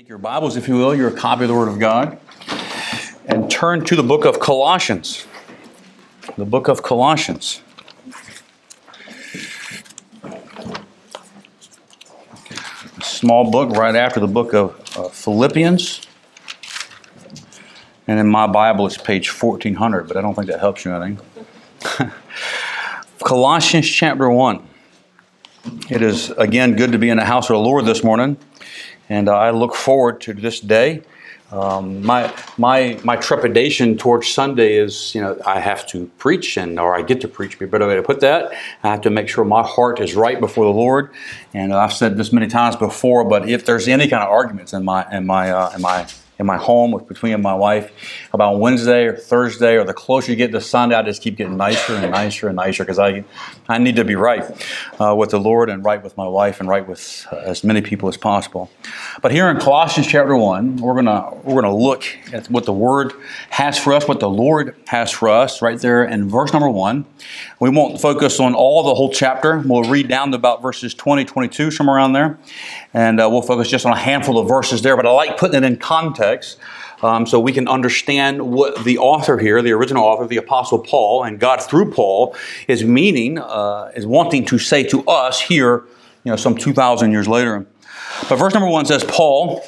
Take your Bibles, if you will, your copy of the Word of God, and turn to the book of Colossians. The book of Colossians. A small book right after the book of uh, Philippians. And in my Bible, it's page 1400, but I don't think that helps you anything. Colossians chapter 1. It is, again, good to be in the house of the Lord this morning and I look forward to this day. Um, my my my trepidation towards Sunday is, you know, I have to preach, and or I get to preach. Be a better way to put that. I have to make sure my heart is right before the Lord. And I've said this many times before, but if there's any kind of arguments in my in my uh, in my in my home with between my wife about Wednesday or Thursday or the closer you get to Sunday, I just keep getting nicer and nicer and nicer because I I need to be right uh, with the Lord and right with my wife and right with uh, as many people as possible. But here in Colossians chapter one, we're gonna we're gonna look at what the Word has for us, what the Lord has for us, right there in verse number one. We won't focus on all the whole chapter. We'll read down to about verses 20, 22, somewhere around there, and uh, we'll focus just on a handful of verses there. But I like putting it in context um, so we can understand what the author here, the original author, the Apostle Paul, and God through Paul is meaning, uh, is wanting to say to us here, you know, some 2,000 years later. But verse number one says, Paul,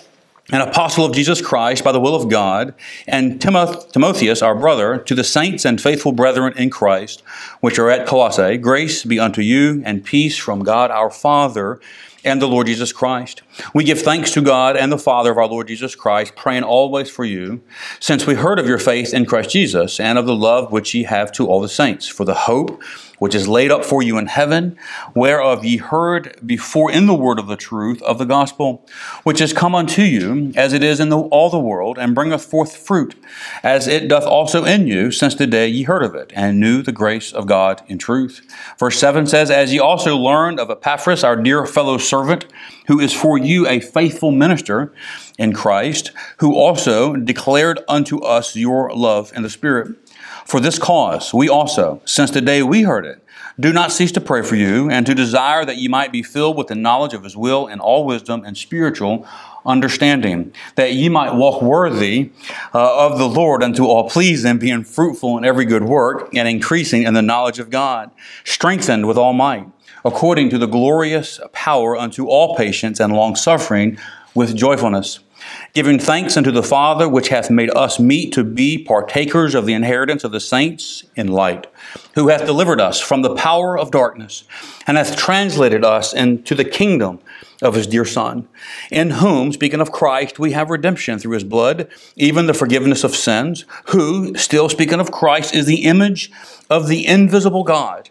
an apostle of Jesus Christ by the will of God, and Timoth- Timotheus, our brother, to the saints and faithful brethren in Christ, which are at Colossae, grace be unto you and peace from God our Father and the Lord Jesus Christ. We give thanks to God and the Father of our Lord Jesus Christ, praying always for you, since we heard of your faith in Christ Jesus and of the love which ye have to all the saints, for the hope which is laid up for you in heaven, whereof ye heard before in the word of the truth of the gospel, which is come unto you, as it is in the, all the world, and bringeth forth fruit, as it doth also in you, since the day ye heard of it, and knew the grace of God in truth. Verse 7 says, As ye also learned of Epaphras, our dear fellow servant, who is for you a faithful minister in Christ, who also declared unto us your love in the Spirit. For this cause, we also, since the day we heard it, do not cease to pray for you and to desire that ye might be filled with the knowledge of his will and all wisdom and spiritual understanding, that ye might walk worthy uh, of the Lord unto all pleasing, being fruitful in every good work and increasing in the knowledge of God, strengthened with all might, according to the glorious power unto all patience and long suffering with joyfulness giving thanks unto the Father, which hath made us meet to be partakers of the inheritance of the saints in light, who hath delivered us from the power of darkness, and hath translated us into the kingdom of his dear Son, in whom, speaking of Christ, we have redemption through his blood, even the forgiveness of sins, who, still speaking of Christ, is the image of the invisible God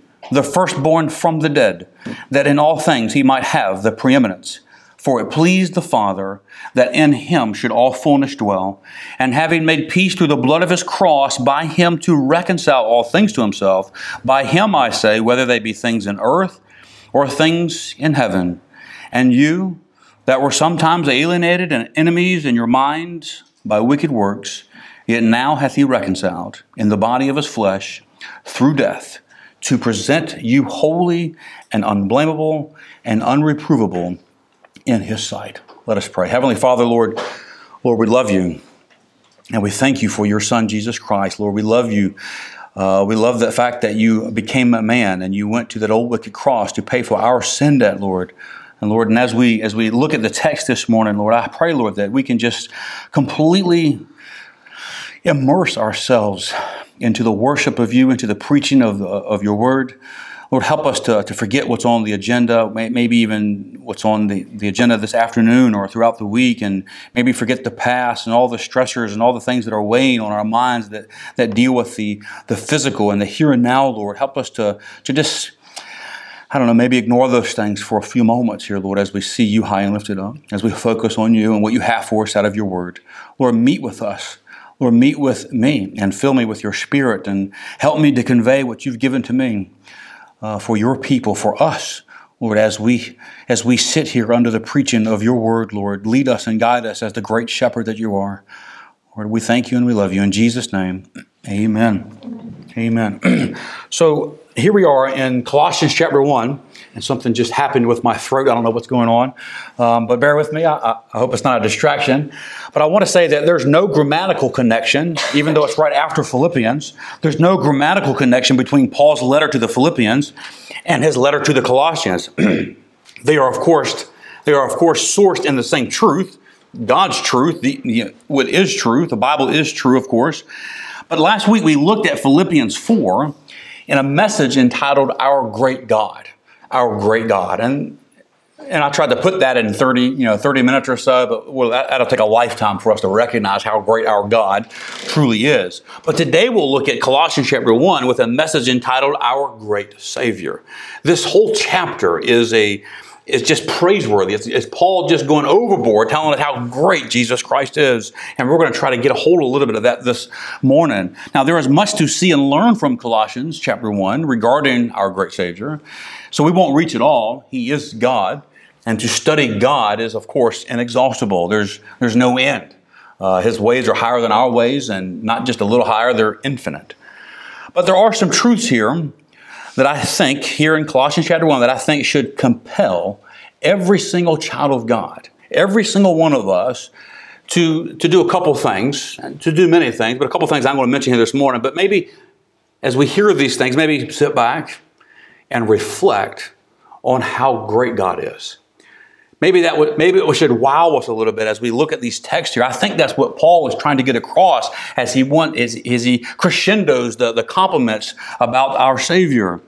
the firstborn from the dead, that in all things he might have the preeminence. For it pleased the Father that in him should all fullness dwell, and having made peace through the blood of his cross, by him to reconcile all things to himself, by him I say, whether they be things in earth or things in heaven. And you that were sometimes alienated and enemies in your minds by wicked works, yet now hath he reconciled in the body of his flesh through death to present you holy and unblameable and unreprovable in his sight. Let us pray. Heavenly Father, Lord, Lord, we love you. And we thank you for your Son, Jesus Christ. Lord, we love you. Uh, we love the fact that you became a man and you went to that old wicked cross to pay for our sin debt, Lord. And Lord, and as we as we look at the text this morning, Lord, I pray, Lord, that we can just completely immerse ourselves into the worship of you, into the preaching of, uh, of your word. Lord, help us to, to forget what's on the agenda, maybe even what's on the, the agenda this afternoon or throughout the week, and maybe forget the past and all the stressors and all the things that are weighing on our minds that, that deal with the, the physical and the here and now, Lord. Help us to, to just, I don't know, maybe ignore those things for a few moments here, Lord, as we see you high and lifted up, as we focus on you and what you have for us out of your word. Lord, meet with us. Lord, meet with me and fill me with your spirit and help me to convey what you've given to me uh, for your people, for us. Lord, as we as we sit here under the preaching of your word, Lord, lead us and guide us as the great shepherd that you are. Lord, we thank you and we love you. In Jesus' name, amen. Amen. so here we are in Colossians chapter 1, and something just happened with my throat. I don't know what's going on, um, but bear with me. I, I, hope it's not a distraction. But I want to say that there's no grammatical connection, even though it's right after Philippians. There's no grammatical connection between Paul's letter to the Philippians and his letter to the Colossians. they are, of course, they are of course sourced in the same truth, God's truth. The, what is truth? The Bible is true, of course. But last week we looked at Philippians 4 in a message entitled Our Great God. Our Great God. And and I tried to put that in 30, you know, 30 minutes or so, but well, that, will take a lifetime for us to recognize how great our God truly is. But today we'll look at Colossians chapter 1 with a message entitled Our Great Savior. This whole chapter is a is just praiseworthy. It's, it's, Paul just going overboard, telling us how great Jesus Christ is. And we're going to try to get a hold of a little bit of that this morning. Now, there is much to see and learn from Colossians chapter 1 regarding our great Savior. So we won't reach it all. He is God. And to study God is, of course, inexhaustible. There's, there's no end. Uh, his ways are higher than our ways, and not just a little higher, they're infinite. But there are some truths here that I think here in Colossians chapter 1 that I think should compel every single child of God, every single one of us, to, to do a couple things, to do many things, but a couple things I'm going to mention here this morning. But maybe as we hear these things, maybe sit back and reflect on how great God is. Maybe that would, maybe it should wow us a little bit as we look at these texts here. I think that's what Paul is trying to get across as he want as, as he crescendos the, the compliments about our Savior.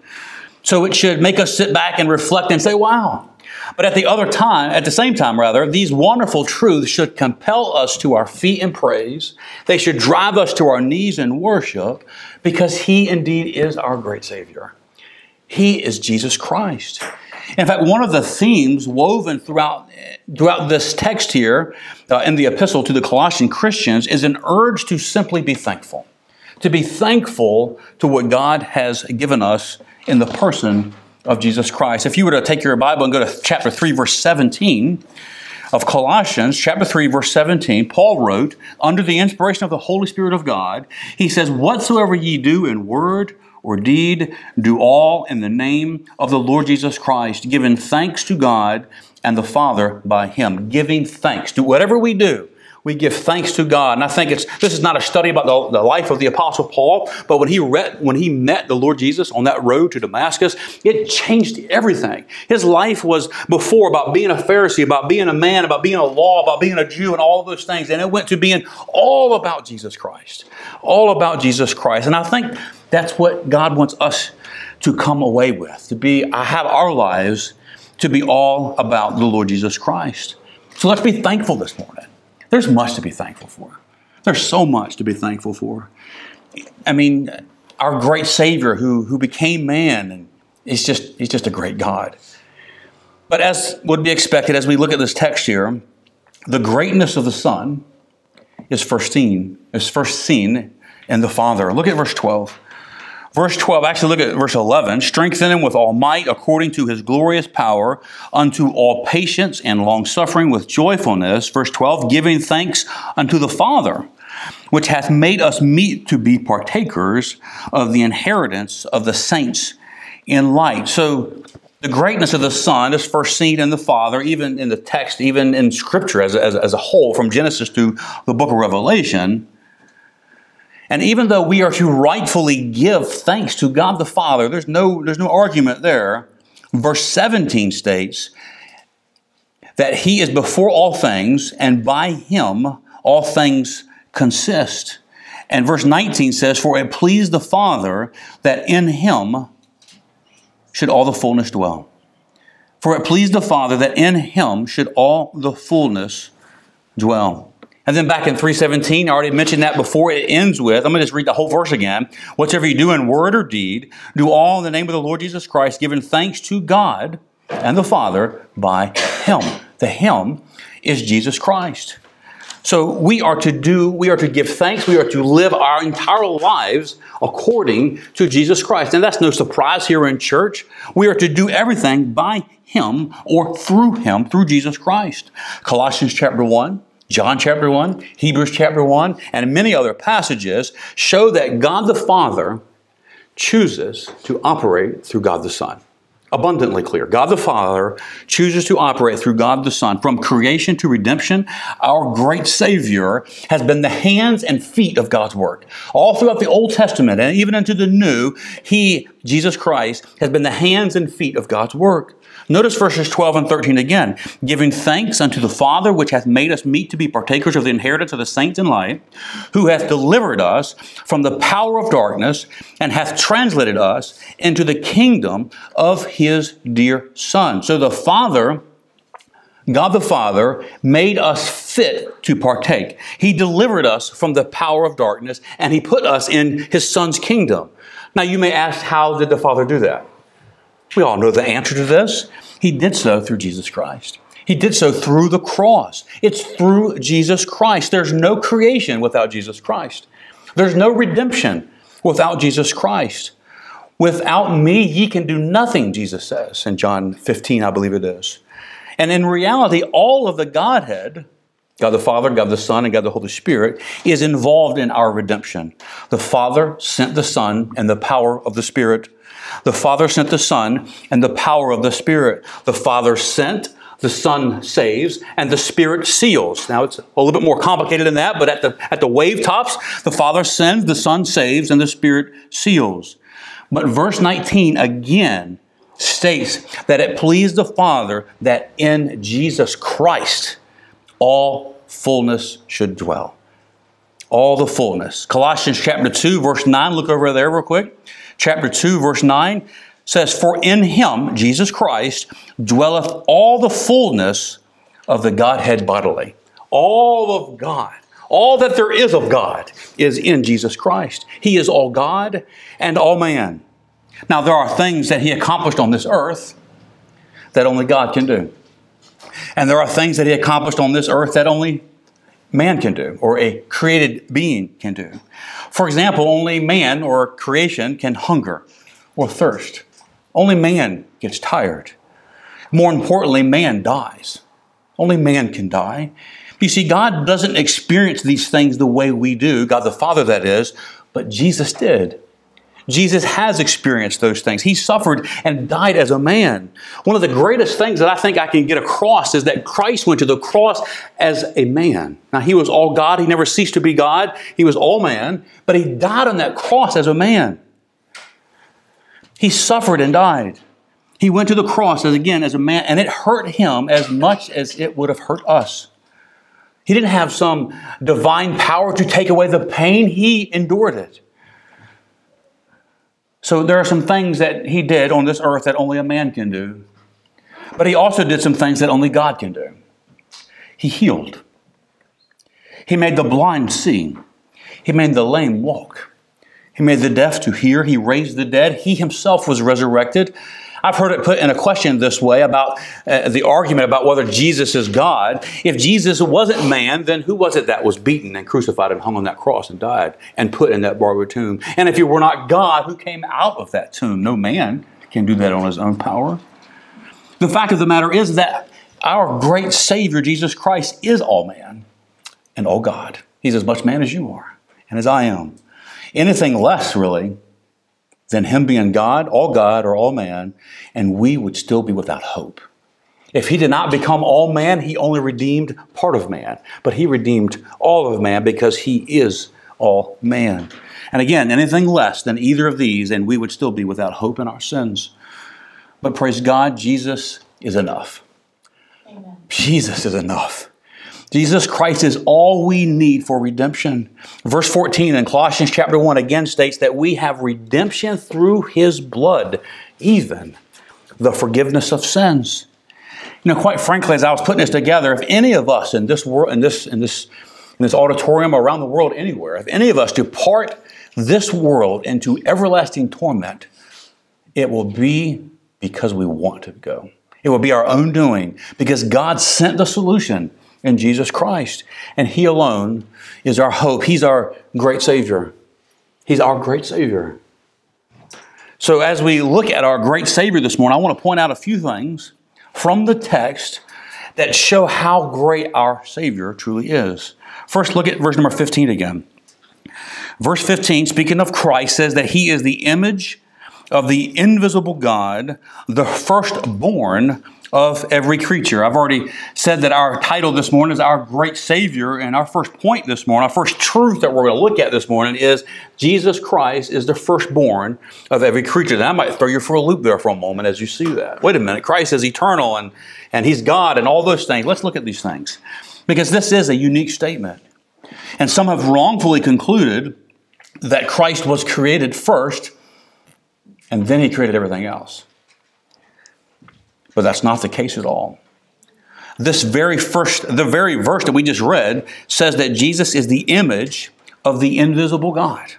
So it should make us sit back and reflect and say, wow. But at the other time, at the same time, rather, these wonderful truths should compel us to our feet in praise. They should drive us to our knees in worship because He indeed is our great Savior. He is Jesus Christ. In fact, one of the themes woven throughout, throughout this text here uh, in the epistle to the Colossian Christians is an urge to simply be thankful, to be thankful to what God has given us in the person of Jesus Christ. If you were to take your Bible and go to chapter 3, verse 17 of Colossians, chapter 3, verse 17, Paul wrote, under the inspiration of the Holy Spirit of God, he says, Whatsoever ye do in word or deed, do all in the name of the Lord Jesus Christ, giving thanks to God and the Father by Him. Giving thanks. Do whatever we do, we give thanks to God. And I think it's this is not a study about the, the life of the Apostle Paul, but when he read, when he met the Lord Jesus on that road to Damascus, it changed everything. His life was before about being a Pharisee, about being a man, about being a law, about being a Jew, and all those things. And it went to being all about Jesus Christ. All about Jesus Christ. And I think that's what God wants us to come away with, to be, I have our lives to be all about the Lord Jesus Christ. So let's be thankful this morning. There's much to be thankful for. There's so much to be thankful for. I mean, our great Savior who, who became man, and he's just, he's just a great God. But as would be expected, as we look at this text here, the greatness of the Son is first seen, is first seen in the Father. Look at verse 12. Verse 12, actually look at verse 11. Strengthen him with all might according to his glorious power unto all patience and long suffering with joyfulness. Verse 12, giving thanks unto the Father, which hath made us meet to be partakers of the inheritance of the saints in light. So the greatness of the Son is first seen in the Father, even in the text, even in Scripture as, as, as a whole, from Genesis to the book of Revelation. And even though we are to rightfully give thanks to God the Father, there's no, there's no argument there. Verse 17 states that He is before all things, and by Him all things consist. And verse 19 says, For it pleased the Father that in Him should all the fullness dwell. For it pleased the Father that in Him should all the fullness dwell. And then back in 317, I already mentioned that before it ends with, I'm going to just read the whole verse again. Whatever you do in word or deed, do all in the name of the Lord Jesus Christ, giving thanks to God and the Father by Him. The Him is Jesus Christ. So we are to do, we are to give thanks, we are to live our entire lives according to Jesus Christ. And that's no surprise here in church. We are to do everything by Him or through Him, through Jesus Christ. Colossians chapter 1, John chapter 1, Hebrews chapter 1, and many other passages show that God the Father chooses to operate through God the Son abundantly clear. God the Father chooses to operate through God the Son. From creation to redemption, our great Savior has been the hands and feet of God's Word. All throughout the Old Testament and even into the New, He, Jesus Christ, has been the hands and feet of God's Word. Notice verses 12 and 13 again. Giving thanks unto the Father, which hath made us meet to be partakers of the inheritance of the saints in light, who hath delivered us from the power of darkness, and hath translated us into the kingdom of his dear Son. So the Father, God the Father, made us fit to partake. He delivered us from the power of darkness, and he put us in his Son's kingdom. Now you may ask, how did the Father do that? We all know the answer to this. He did so through Jesus Christ. He did so through the cross. It's through Jesus Christ. There's no creation without Jesus Christ. There's no redemption without Jesus Christ. Without me, ye can do nothing, Jesus says in John 15, I believe it is. And in reality, all of the Godhead, God the Father, God the Son, and God the Holy Spirit, is involved in our redemption. The Father sent the Son and the power of the Spirit the Father sent the Son and the power of the Spirit. The Father sent, the Son saves, and the Spirit seals. Now it's a little bit more complicated than that, but at the, at the wave tops, the Father sends, the Son saves, and the Spirit seals. But verse 19 again states that it pleased the Father that in Jesus Christ all fullness should dwell. All the fullness. Colossians chapter 2, verse 9, look over there real quick chapter 2, verse 9 says, For in him, Jesus Christ, dwelleth all the fullness of the Godhead bodily. All of God, all that there is of God is in Jesus Christ. He is all God and all man. Now, there are things that he accomplished on this earth that only God can do. And there are things that he accomplished on this earth that only man can do or a created being can do. For example, only man or creation can hunger or thirst. Only man gets tired. More importantly, man dies. Only man can die. You see, God doesn't experience these things the way we do, God the Father, that is, but Jesus did. Jesus has experienced those things. He suffered and died as a man. One of the greatest things that I think I can get across is that Christ went to the cross as a man. Now, he was all God. He never ceased to be God. He was all man, but he died on that cross as a man. He suffered and died. He went to the cross as again as a man, and it hurt him as much as it would have hurt us. He didn't have some divine power to take away the pain, he endured it. So there are some things that he did on this earth that only a man can do. But he also did some things that only God can do. He healed. He made the blind see. He made the lame walk. He made the deaf to hear. He raised the dead. He himself was resurrected. I've heard it put in a question this way about uh, the argument about whether Jesus is God. If Jesus wasn't man, then who was it that was beaten and crucified and hung on that cross and died and put in that borrowed tomb? And if you were not God, who came out of that tomb? No man can do that on his own power. The fact of the matter is that our great Savior, Jesus Christ, is all man and all God. He's as much man as you are and as I am. Anything less, really, than him being God, all God or all man, and we would still be without hope. If he did not become all man, he only redeemed part of man, but he redeemed all of man because he is all man. And again, anything less than either of these, and we would still be without hope in our sins. But praise God, Jesus is enough. Amen. Jesus is enough. Jesus Christ is all we need for redemption. Verse 14 in Colossians chapter 1 again states that we have redemption through his blood, even the forgiveness of sins. You know, quite frankly, as I was putting this together, if any of us in this world, in this, in this, in this auditorium around the world, anywhere, if any of us depart this world into everlasting torment, it will be because we want to go. It will be our own doing because God sent the solution in Jesus Christ. And He alone is our hope. He's our great Savior. He's our great Savior. So, as we look at our great Savior this morning, I want to point out a few things from the text that show how great our Savior truly is. First, look at verse number 15 again. Verse 15, speaking of Christ, says that He is the image of the invisible God, the firstborn of every creature. I've already said that our title this morning is Our Great Savior, and our first point this morning, our first truth that we're going to look at this morning is Jesus Christ is the firstborn of every creature. That might throw you for a loop there for a moment as you see that. Wait a minute, Christ is eternal and, and He's God and all those things. Let's look at these things because this is a unique statement. And some have wrongfully concluded that Christ was created first and then He created everything else. But that's not the case at all. This very first, the very verse that we just read says that Jesus is the image of the invisible God.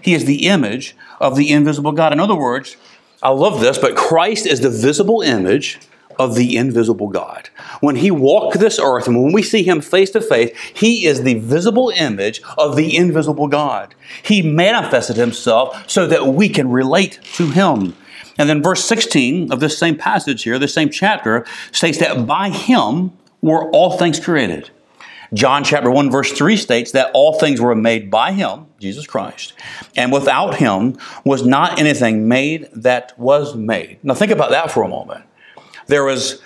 He is the image of the invisible God. In other words, I love this, but Christ is the visible image of the invisible God. When he walked this earth and when we see him face to face, he is the visible image of the invisible God. He manifested himself so that we can relate to him. And then verse 16 of this same passage here, this same chapter, states that by him were all things created. John chapter 1 verse 3 states that all things were made by him, Jesus Christ, and without him was not anything made that was made. Now think about that for a moment. There was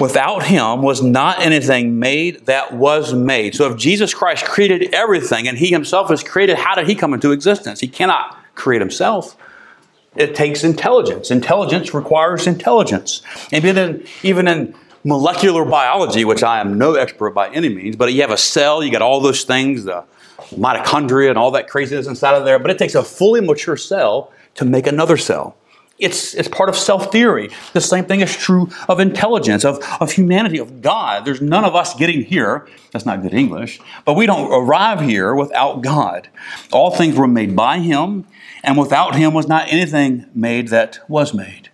without him was not anything made that was made. So if Jesus Christ created everything and he himself was created, how did he come into existence? He cannot create himself. It takes intelligence. Intelligence requires intelligence. And even in, even in molecular biology, which I am no expert by any means, but you have a cell, you got all those things, the mitochondria and all that craziness inside of there, but it takes a fully mature cell to make another cell. It's, it's part of cell theory. The same thing is true of intelligence, of, of humanity, of God. There's none of us getting here. That's not good English. But we don't arrive here without God. All things were made by Him, and without Him was not anything made that was made.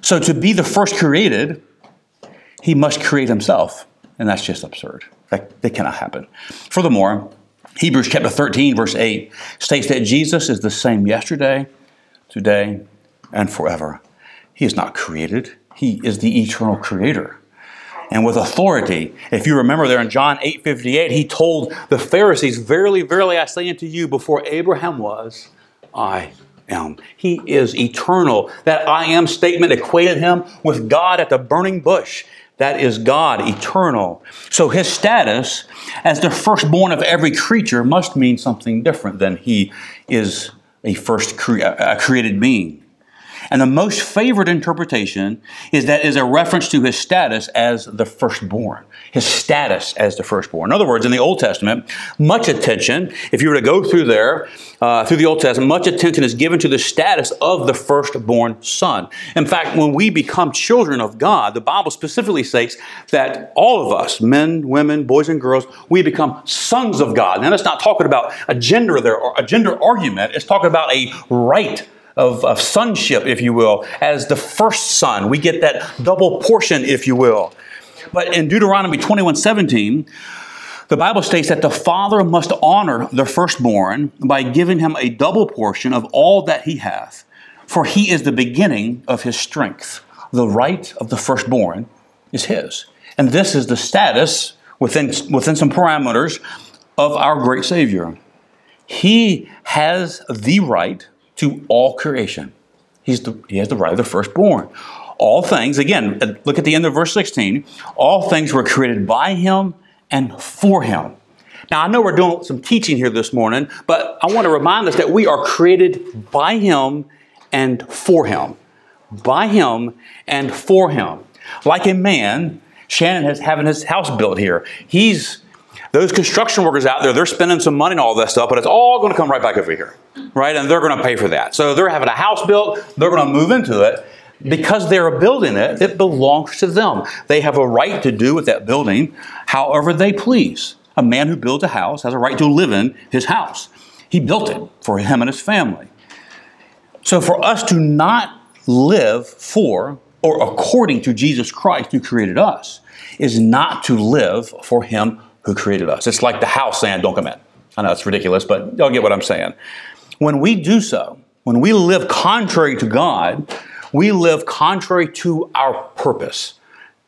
So to be the first created, He must create Himself. And that's just absurd. That, that cannot happen. Furthermore, Hebrews chapter 13, verse 8 states that Jesus is the same yesterday, today, and forever. He is not created, He is the eternal creator. And with authority, if you remember there in John 8 58, he told the Pharisees, Verily, verily, I say unto you, before Abraham was, I am. He is eternal. That I am statement equated him with God at the burning bush. That is God, eternal. So his status as the firstborn of every creature must mean something different than he is a first cre- a created being. And the most favored interpretation is that is a reference to his status as the firstborn. His status as the firstborn. In other words, in the Old Testament, much attention, if you were to go through there, uh, through the Old Testament, much attention is given to the status of the firstborn son. In fact, when we become children of God, the Bible specifically states that all of us, men, women, boys, and girls, we become sons of God. Now, it's not talking about a gender there or a gender argument. It's talking about a right of, of sonship, if you will, as the first son. We get that double portion, if you will. But in Deuteronomy 21 17, the Bible states that the father must honor the firstborn by giving him a double portion of all that he hath, for he is the beginning of his strength. The right of the firstborn is his. And this is the status within, within some parameters of our great Savior. He has the right to all creation. He's the, he has the right of the firstborn. All things, again, uh, look at the end of verse 16. All things were created by him and for him. Now, I know we're doing some teaching here this morning, but I want to remind us that we are created by him and for him. By him and for him. Like a man, Shannon is having his house built here. He's those construction workers out there, they're spending some money and all that stuff, but it's all going to come right back over here, right? And they're going to pay for that. So they're having a house built, they're going to move into it. Because they're building it, it belongs to them. They have a right to do with that building however they please. A man who builds a house has a right to live in his house. He built it for him and his family. So for us to not live for or according to Jesus Christ who created us is not to live for him who created us. It's like the house saying, don't come in. I know it's ridiculous, but y'all get what I'm saying. When we do so, when we live contrary to God, we live contrary to our purpose,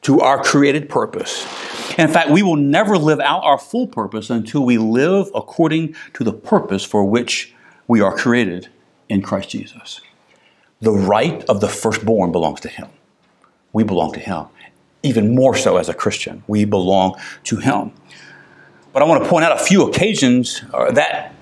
to our created purpose. In fact, we will never live out our full purpose until we live according to the purpose for which we are created in Christ Jesus. The right of the firstborn belongs to Him. We belong to Him. Even more so as a Christian, we belong to Him. But I want to point out a few occasions uh, that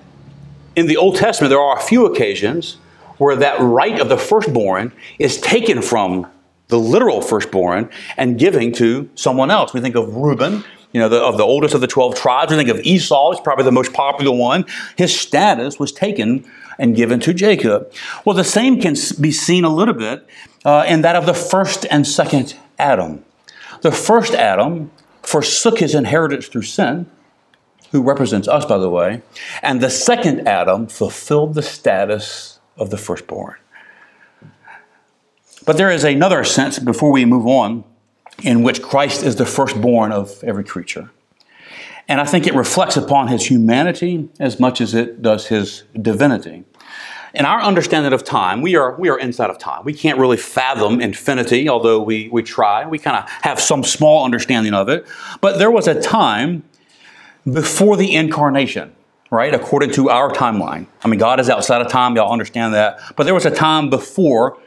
in the Old Testament, there are a few occasions where that right of the firstborn is taken from the literal firstborn and giving to someone else. We think of Reuben, you know, the, of the oldest of the 12 tribes. We think of Esau, he's probably the most popular one. His status was taken and given to Jacob. Well, the same can be seen a little bit uh, in that of the first and second Adam. The first Adam forsook his inheritance through sin, who represents us, by the way, and the second Adam fulfilled the status of the firstborn. But there is another sense, before we move on, in which Christ is the firstborn of every creature. And I think it reflects upon his humanity as much as it does his divinity. In our understanding of time, we are, we are inside of time. We can't really fathom infinity, although we, we try. We kind of have some small understanding of it. But there was a time before the incarnation, right? According to our timeline. I mean, God is outside of time, y'all understand that. But there was a time before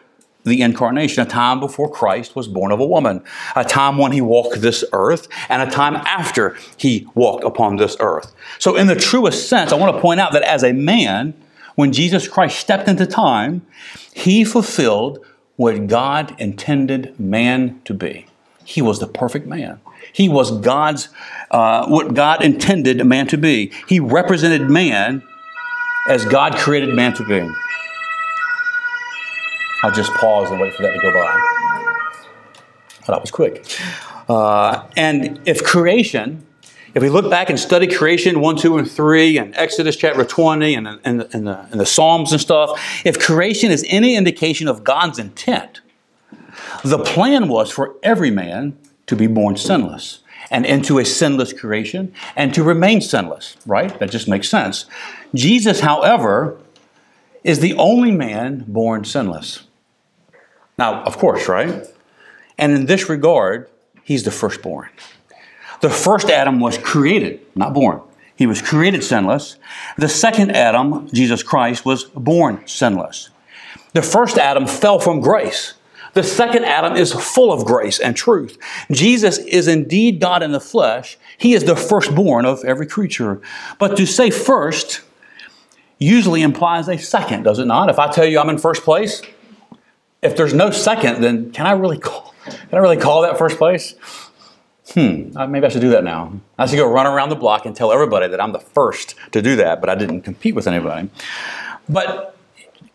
the incarnation, a time before Christ was born of a woman, a time when he walked this earth, and a time after he walked upon this earth. So, in the truest sense, I want to point out that as a man, when Jesus Christ stepped into time, he fulfilled what God intended man to be. He was the perfect man. He was God's, uh, what God intended man to be. He represented man as God created man to be. I'll just pause and wait for that to go by. That was quick. Uh, and if creation, if we look back and study creation 1, 2, and 3, and Exodus chapter 20, and, and, and, the, and the Psalms and stuff, if creation is any indication of God's intent, the plan was for every man to be born sinless and into a sinless creation and to remain sinless, right? That just makes sense. Jesus, however, is the only man born sinless. Now, of course, right? And in this regard, he's the firstborn. The first Adam was created, not born. He was created sinless. The second Adam, Jesus Christ, was born sinless. The first Adam fell from grace. The second Adam is full of grace and truth. Jesus is indeed God in the flesh. He is the firstborn of every creature. But to say first usually implies a second, does it not? If I tell you I'm in first place, if there's no second, then can I really call, can I really call that first place? Hmm, uh, maybe I should do that now. I should go run around the block and tell everybody that I'm the first to do that, but I didn't compete with anybody. But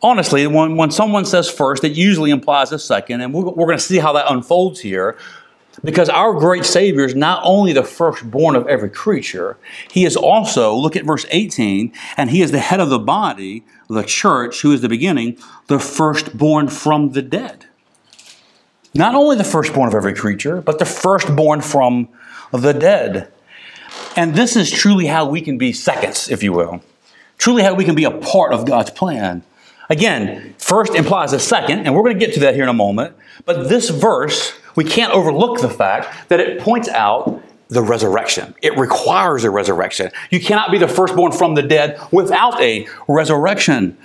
honestly, when, when someone says first, it usually implies a second, and we're, we're going to see how that unfolds here. Because our great Savior is not only the firstborn of every creature, He is also, look at verse 18, and He is the head of the body, the church, who is the beginning, the firstborn from the dead. Not only the firstborn of every creature, but the firstborn from the dead. And this is truly how we can be seconds, if you will. Truly how we can be a part of God's plan. Again, first implies a second, and we're going to get to that here in a moment. But this verse we can't overlook the fact that it points out the resurrection. It requires a resurrection. You cannot be the firstborn from the dead without a resurrection.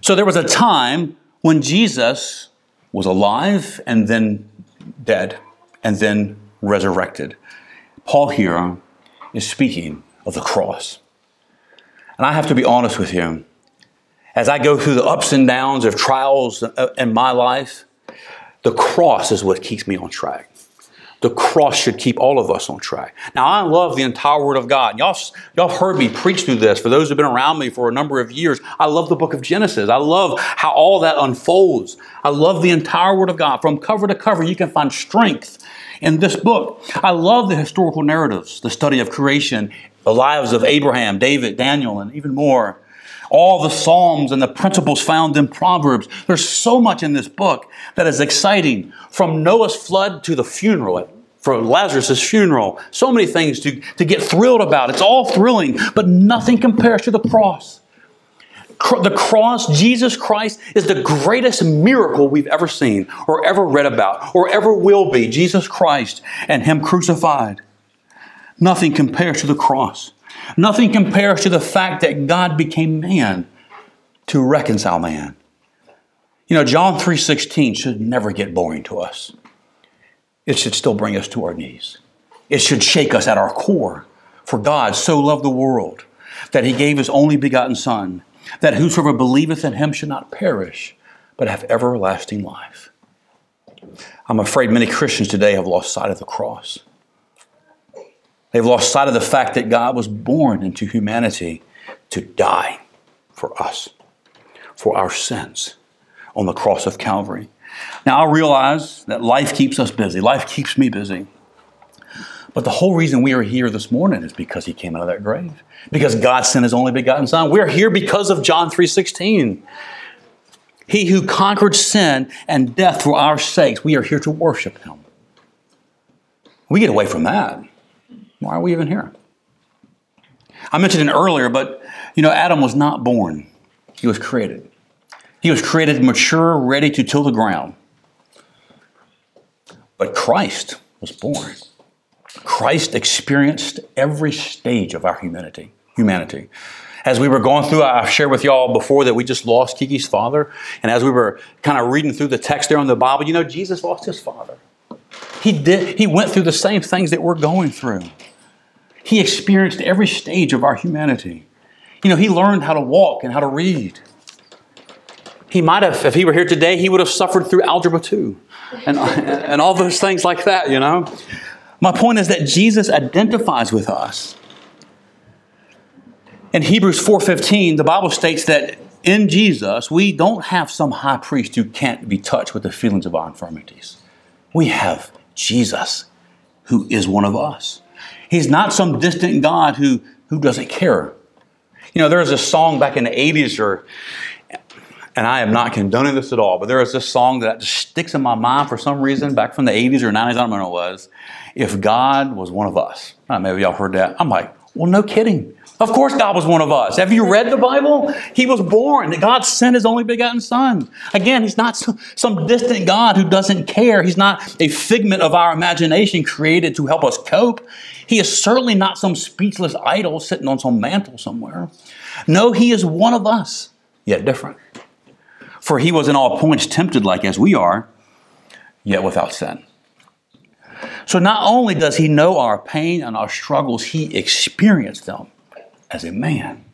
So there was a time when Jesus was alive and then dead and then resurrected. Paul here is speaking of the cross. And I have to be honest with you. As I go through the ups and downs of trials uh, in my life, the cross is what keeps me on track. The cross should keep all of us on track. Now, I love the entire Word of God. Y'all, y'all heard me preach through this. For those who've been around me for a number of years, I love the book of Genesis. I love how all that unfolds. I love the entire Word of God. From cover to cover, you can find strength in this book. I love the historical narratives, the study of creation, the lives of Abraham, David, Daniel, and even more. All the Psalms and the principles found in Proverbs. There's so much in this book that is exciting from Noah's flood to the funeral, for Lazarus' funeral. So many things to, to get thrilled about. It's all thrilling, but nothing compares to the cross. The cross, Jesus Christ, is the greatest miracle we've ever seen or ever read about or ever will be. Jesus Christ and Him crucified. Nothing compares to the cross. Nothing compares to the fact that God became man to reconcile man. You know, John 3:16 should never get boring to us. It should still bring us to our knees. It should shake us at our core. For God so loved the world that he gave his only begotten son, that whosoever believeth in him should not perish, but have everlasting life. I'm afraid many Christians today have lost sight of the cross. They've lost sight of the fact that God was born into humanity to die for us, for our sins on the cross of Calvary. Now, I realize that life keeps us busy, life keeps me busy. But the whole reason we are here this morning is because he came out of that grave. Because God sent his only begotten son. We're here because of John 3:16. He who conquered sin and death for our sakes, we are here to worship him. We get away from that. Why are we even here? I mentioned it earlier, but you know, Adam was not born. He was created. He was created mature, ready to till the ground. But Christ was born. Christ experienced every stage of our humanity. Humanity. As we were going through, I've shared with y'all before that we just lost Kiki's father. And as we were kind of reading through the text there in the Bible, you know, Jesus lost his father. He did, he went through the same things that we're going through. He experienced every stage of our humanity. You know, he learned how to walk and how to read. He might have, if he were here today, he would have suffered through algebra 2 and, and all those things like that, you know. My point is that Jesus identifies with us. In Hebrews 4:15, the Bible states that in Jesus, we don't have some high priest who can't be touched with the feelings of our infirmities. We have Jesus, who is one of us. He's not some distant God who, who doesn't care. You know, there was a song back in the 80s, or, and I am not condoning this at all, but there was this song that just sticks in my mind for some reason back from the 80s or 90s, I don't know what it was. If God was one of us. maybe y'all heard that. I'm like, well, no kidding. Of course, God was one of us. Have you read the Bible? He was born. God sent His only begotten Son. Again, He's not some distant God who doesn't care. He's not a figment of our imagination created to help us cope. He is certainly not some speechless idol sitting on some mantle somewhere. No, He is one of us, yet different. For He was in all points tempted like as we are, yet without sin. So not only does He know our pain and our struggles, He experienced them as a man.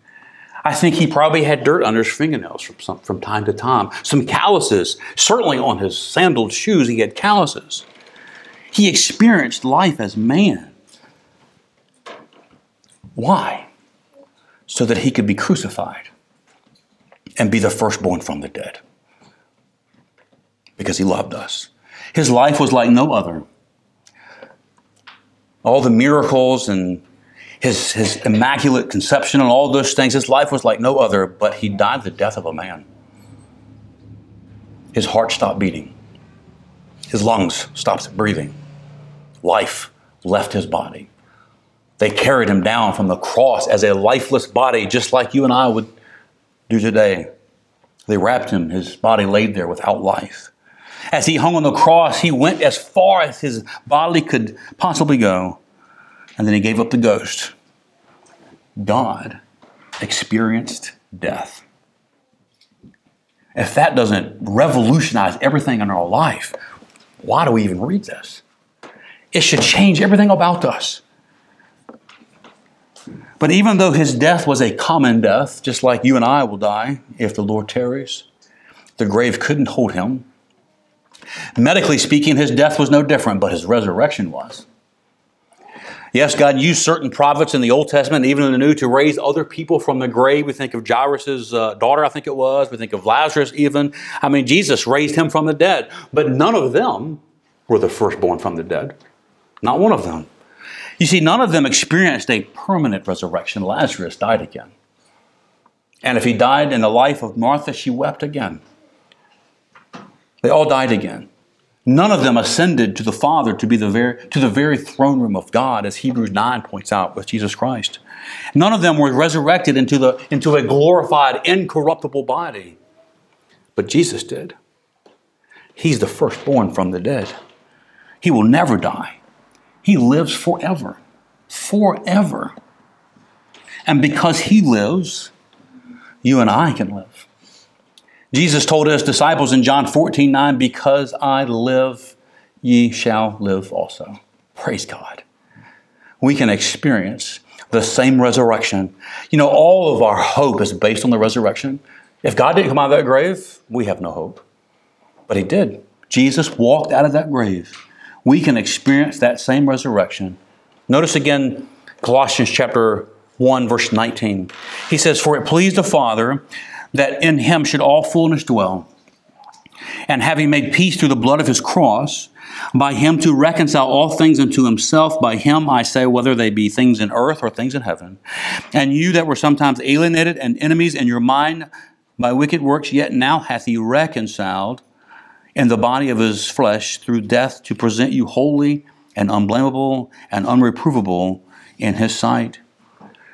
I think he probably had dirt under his fingernails from, some, from time to time, some calluses. Certainly on his sandaled shoes, he had calluses. He experienced life as man. Why? So that he could be crucified and be the firstborn from the dead. Because he loved us. His life was like no other. All the miracles and his, his immaculate conception and all those things. His life was like no other, but he died the death of a man. His heart stopped beating, his lungs stopped breathing. Life left his body. They carried him down from the cross as a lifeless body, just like you and I would do today. They wrapped him, his body laid there without life. As he hung on the cross, he went as far as his body could possibly go and then he gave up the ghost. God experienced death. If that doesn't revolutionize everything in our life, why do we even read this? It should change everything about us. But even though his death was a common death, just like you and I will die if the Lord tarries, the grave couldn't hold him. Medically speaking, his death was no different, but his resurrection was. Yes, God used certain prophets in the Old Testament, even in the New, to raise other people from the grave. We think of Jairus' uh, daughter, I think it was. We think of Lazarus, even. I mean, Jesus raised him from the dead. But none of them were the firstborn from the dead. Not one of them. You see, none of them experienced a permanent resurrection. Lazarus died again. And if he died in the life of Martha, she wept again. They all died again. None of them ascended to the Father to be the very to the very throne room of God, as Hebrews 9 points out with Jesus Christ. None of them were resurrected into, the, into a glorified, incorruptible body. But Jesus did. He's the firstborn from the dead. He will never die. He lives forever. Forever. And because he lives, you and I can live. Jesus told his disciples in John 14 9, Because I live, ye shall live also. Praise God. We can experience the same resurrection. You know, all of our hope is based on the resurrection. If God didn't come out of that grave, we have no hope. But He did. Jesus walked out of that grave. We can experience that same resurrection. Notice again Colossians chapter 1, verse 19. He says, For it pleased the Father that in him should all fullness dwell. And having made peace through the blood of his cross, by him to reconcile all things unto himself. By him, I say, whether they be things in earth or things in heaven. And you that were sometimes alienated and enemies in your mind by wicked works, yet now hath he reconciled in the body of his flesh through death to present you holy and unblameable and unreprovable in his sight.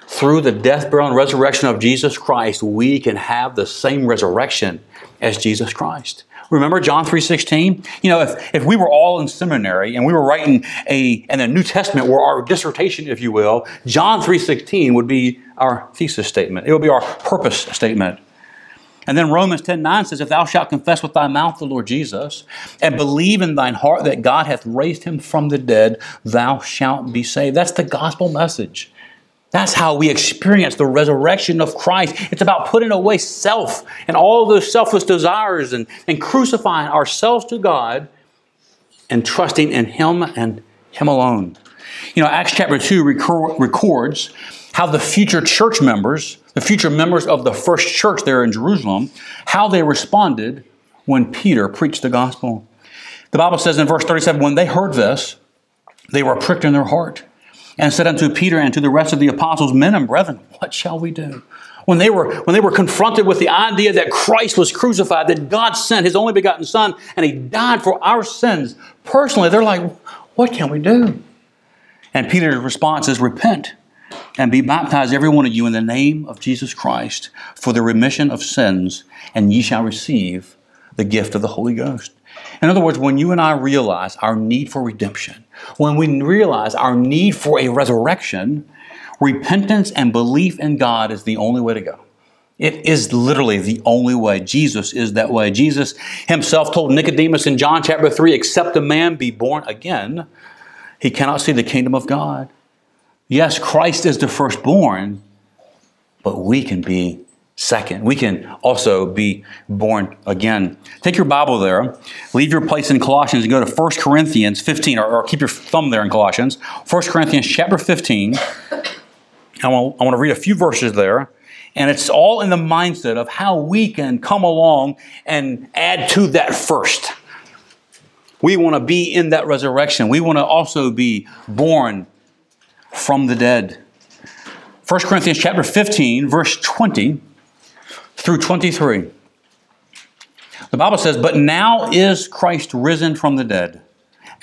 Through the death, burial, and resurrection of Jesus Christ, we can have the same resurrection as Jesus Christ. Remember John 3.16? You know, if, if we were all in seminary and we were writing a, and the New Testament were our dissertation, if you will, John 3.16 would be our thesis statement. It would be our purpose statement. And then Romans 10 9 says, If thou shalt confess with thy mouth the Lord Jesus, and believe in thine heart that God hath raised him from the dead, thou shalt be saved. That's the gospel message. That's how we experience the resurrection of Christ. It's about putting away self and all those selfless desires and, and crucifying ourselves to God and trusting in Him and Him alone. You know, Acts chapter 2 record, records how the future church members, the future members of the first church there in Jerusalem, how they responded when Peter preached the gospel. The Bible says in verse 37 when they heard this, they were pricked in their heart and said unto Peter and to the rest of the apostles, Men and brethren, what shall we do? When they, were, when they were confronted with the idea that Christ was crucified, that God sent his only begotten Son, and he died for our sins, personally, they're like, What can we do? And Peter's response is, Repent and be baptized, every one of you, in the name of Jesus Christ for the remission of sins, and ye shall receive the gift of the Holy Ghost. In other words, when you and I realize our need for redemption, when we realize our need for a resurrection, repentance and belief in God is the only way to go. It is literally the only way. Jesus is that way. Jesus himself told Nicodemus in John chapter 3 except a man be born again, he cannot see the kingdom of God. Yes, Christ is the firstborn, but we can be second. We can also be born again. Take your Bible there, leave your place in Colossians and go to 1 Corinthians 15, or, or keep your thumb there in Colossians. 1 Corinthians chapter 15. I want, I want to read a few verses there. And it's all in the mindset of how we can come along and add to that first. We want to be in that resurrection. We want to also be born from the dead. 1 Corinthians chapter 15, verse 20 through 23. The Bible says, But now is Christ risen from the dead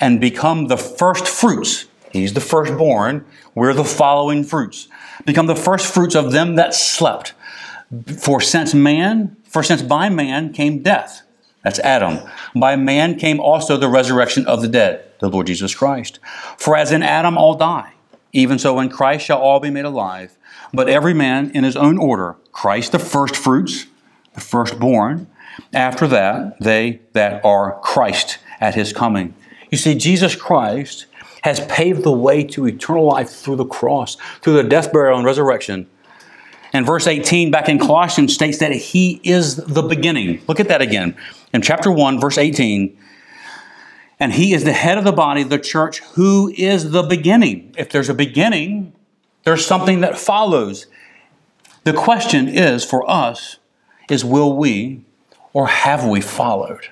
and become the first fruits. He's the firstborn. We're the following fruits. Become the first fruits of them that slept. For since man, for since by man came death. That's Adam. By man came also the resurrection of the dead, the Lord Jesus Christ. For as in Adam all die, even so in Christ shall all be made alive but every man in his own order. Christ the firstfruits, the firstborn. After that, they that are Christ at his coming. You see, Jesus Christ has paved the way to eternal life through the cross, through the death, burial, and resurrection. And verse 18 back in Colossians states that he is the beginning. Look at that again. In chapter 1, verse 18, and he is the head of the body, the church, who is the beginning. If there's a beginning, there's something that follows. The question is for us is will we or have we followed?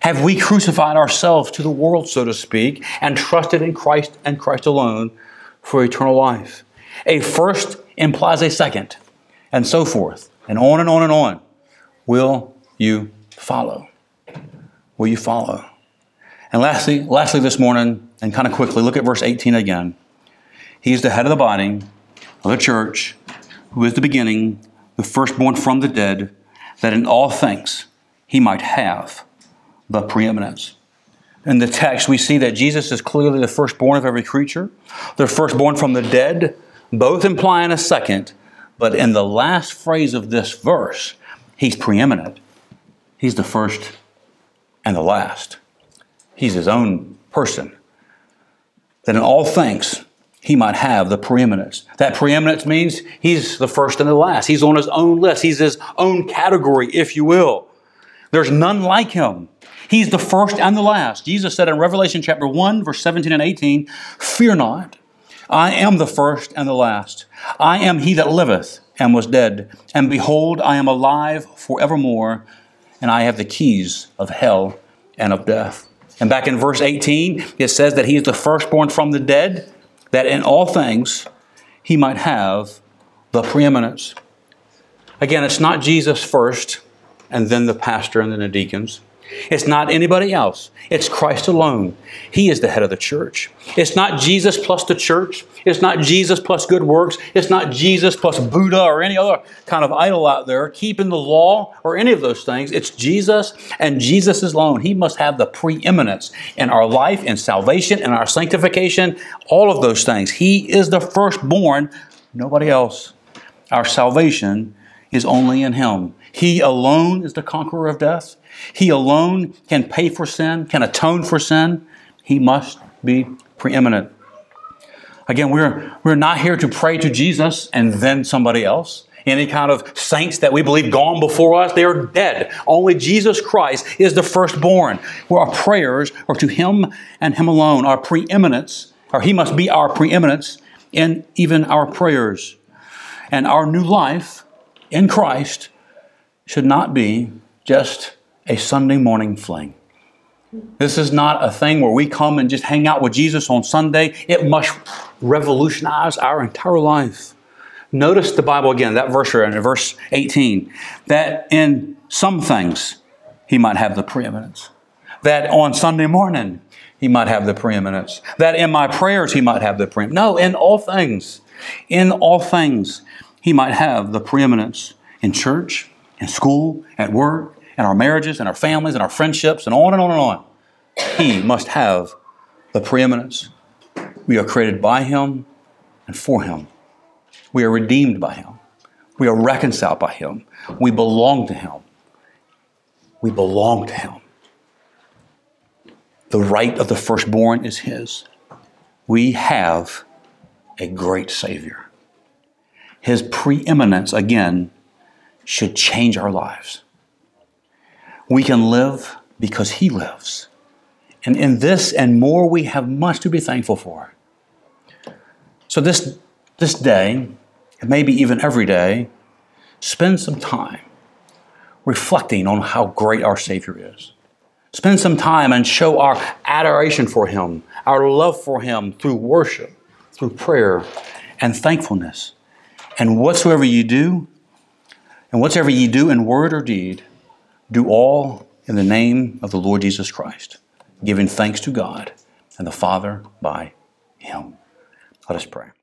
Have we crucified ourselves to the world, so to speak, and trusted in Christ and Christ alone for eternal life? A first implies a second. and so forth, and on and on and on. Will you follow? Will you follow? And lastly, lastly this morning, and kind of quickly, look at verse 18 again. He is the head of the body of the church, who is the beginning, the firstborn from the dead, that in all things he might have the preeminence. In the text, we see that Jesus is clearly the firstborn of every creature, the firstborn from the dead, both implying a second. But in the last phrase of this verse, he's preeminent. He's the first and the last. He's his own person. That in all things, he might have the preeminence. That preeminence means he's the first and the last. He's on his own list. He's his own category, if you will. There's none like him. He's the first and the last. Jesus said in Revelation chapter 1, verse 17 and 18, Fear not, I am the first and the last. I am he that liveth and was dead. And behold, I am alive forevermore, and I have the keys of hell and of death. And back in verse 18, it says that he is the firstborn from the dead that in all things he might have the preeminence. Again, it's not Jesus first and then the pastor and then the deacons. It's not anybody else. It's Christ alone. He is the head of the church. It's not Jesus plus the church. It's not Jesus plus good works. It's not Jesus plus Buddha or any other kind of idol out there, keeping the law or any of those things. It's Jesus and Jesus alone. He must have the preeminence in our life, in salvation, in our sanctification, all of those things. He is the firstborn, nobody else. Our salvation is only in Him. He alone is the conqueror of death. He alone can pay for sin, can atone for sin. He must be preeminent. Again, we're, we're not here to pray to Jesus and then somebody else. Any kind of saints that we believe gone before us, they are dead. Only Jesus Christ is the firstborn. Where our prayers are to Him and Him alone. Our preeminence, or He must be our preeminence in even our prayers. And our new life in Christ should not be just a Sunday morning fling. This is not a thing where we come and just hang out with Jesus on Sunday. It must revolutionize our entire life. Notice the Bible again, that verse in verse 18, that in some things he might have the preeminence. That on Sunday morning he might have the preeminence. That in my prayers he might have the preeminence. No, in all things, in all things he might have the preeminence in church, in school, at work, in our marriages, in our families, in our friendships, and on and on and on. He must have the preeminence. We are created by Him and for Him. We are redeemed by Him. We are reconciled by Him. We belong to Him. We belong to Him. The right of the firstborn is His. We have a great Savior. His preeminence, again, should change our lives. We can live because He lives. And in this and more, we have much to be thankful for. So, this, this day, maybe even every day, spend some time reflecting on how great our Savior is. Spend some time and show our adoration for Him, our love for Him through worship, through prayer, and thankfulness. And whatsoever you do, and whatsoever ye do in word or deed, do all in the name of the Lord Jesus Christ, giving thanks to God and the Father by him. Let us pray.